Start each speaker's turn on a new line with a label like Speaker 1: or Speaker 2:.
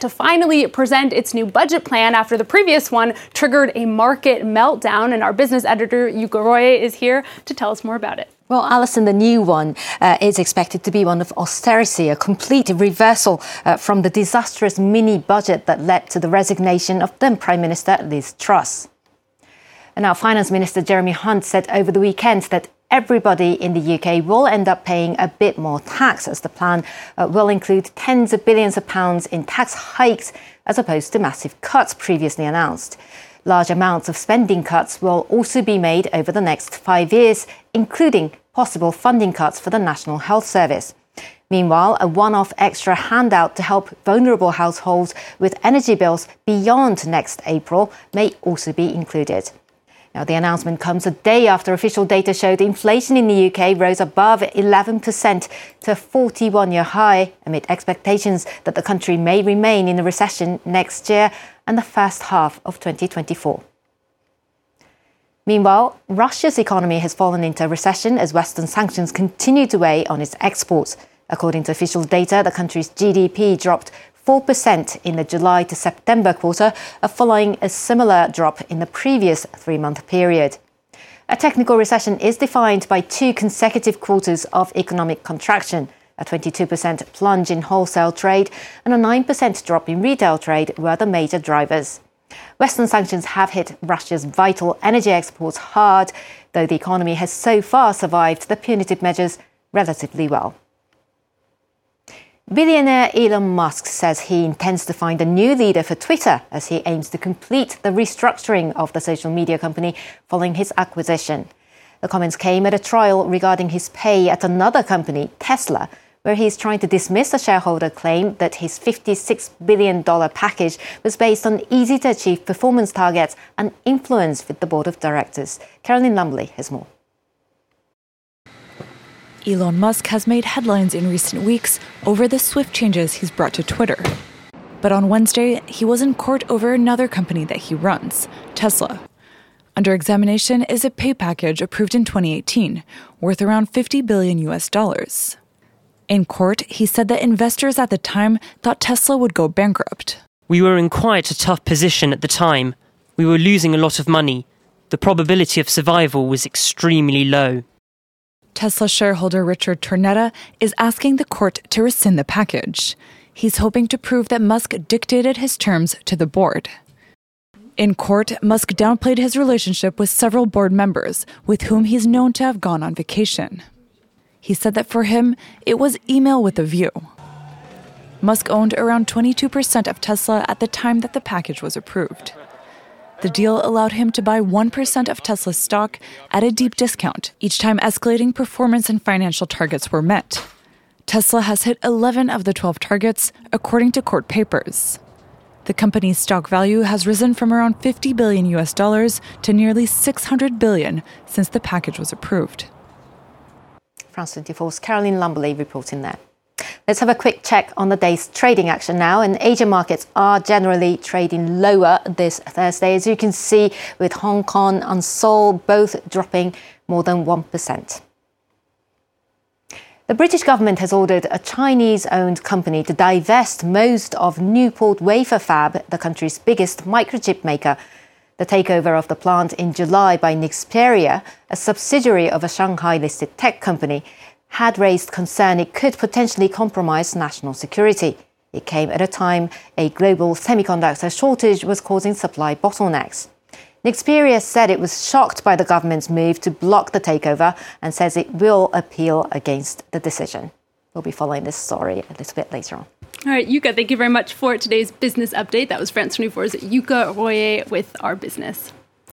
Speaker 1: to finally present its new budget plan after the previous one triggered a market meltdown. And our business editor, Yuka Roy, is here to tell us more about it.
Speaker 2: Well, Alison, the new one uh, is expected to be one of austerity, a complete reversal uh, from the disastrous mini budget that led to the resignation of then Prime Minister Liz Truss. And our Finance Minister Jeremy Hunt said over the weekend that everybody in the UK will end up paying a bit more tax, as the plan uh, will include tens of billions of pounds in tax hikes as opposed to massive cuts previously announced. Large amounts of spending cuts will also be made over the next five years, including possible funding cuts for the National Health Service. Meanwhile, a one off extra handout to help vulnerable households with energy bills beyond next April may also be included. Now, the announcement comes a day after official data showed inflation in the UK rose above 11% to a 41 year high amid expectations that the country may remain in a recession next year and the first half of 2024. Meanwhile, Russia's economy has fallen into recession as Western sanctions continue to weigh on its exports. According to official data, the country's GDP dropped 4% in the July to September quarter, following a similar drop in the previous three month period. A technical recession is defined by two consecutive quarters of economic contraction. A 22% plunge in wholesale trade and a 9% drop in retail trade were the major drivers. Western sanctions have hit Russia's vital energy exports hard, though the economy has so far survived the punitive measures relatively well. Billionaire Elon Musk says he intends to find a new leader for Twitter as he aims to complete the restructuring of the social media company following his acquisition. The comments came at a trial regarding his pay at another company, Tesla, where he is trying to dismiss a shareholder claim that his $56 billion package was based on easy to achieve performance targets and influence with the board of directors. Carolyn Lumley has more.
Speaker 3: Elon Musk has made headlines in recent weeks over the swift changes he's brought to Twitter. But on Wednesday, he was in court over another company that he runs, Tesla. Under examination is a pay package approved in 2018, worth around 50 billion US dollars. In court, he said that investors at the time thought Tesla would go bankrupt.
Speaker 4: We were in quite a tough position at the time. We were losing a lot of money. The probability of survival was extremely low.
Speaker 3: Tesla shareholder Richard Tornetta is asking the court to rescind the package. He's hoping to prove that Musk dictated his terms to the board. In court, Musk downplayed his relationship with several board members with whom he's known to have gone on vacation. He said that for him, it was email with a view. Musk owned around 22% of Tesla at the time that the package was approved. The deal allowed him to buy 1% of Tesla's stock at a deep discount each time escalating performance and financial targets were met. Tesla has hit 11 of the 12 targets, according to court papers. The company's stock value has risen from around 50 billion US dollars to nearly 600 billion since the package was approved.
Speaker 2: France 24's Caroline Lumberley reporting there. Let's have a quick check on the day's trading action now. And Asian markets are generally trading lower this Thursday, as you can see, with Hong Kong and Seoul both dropping more than 1%. The British government has ordered a Chinese owned company to divest most of Newport Wafer Fab, the country's biggest microchip maker. The takeover of the plant in July by Nexperia, a subsidiary of a Shanghai listed tech company, had raised concern it could potentially compromise national security. It came at a time a global semiconductor shortage was causing supply bottlenecks. Nexperia said it was shocked by the government's move to block the takeover and says it will appeal against the decision. We'll be following this story a little bit later on.
Speaker 1: All right, Yuka, thank you very much for today's business update. That was France 24's Yuka Royer with our business.